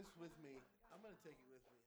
This with me. I'm gonna take it with me.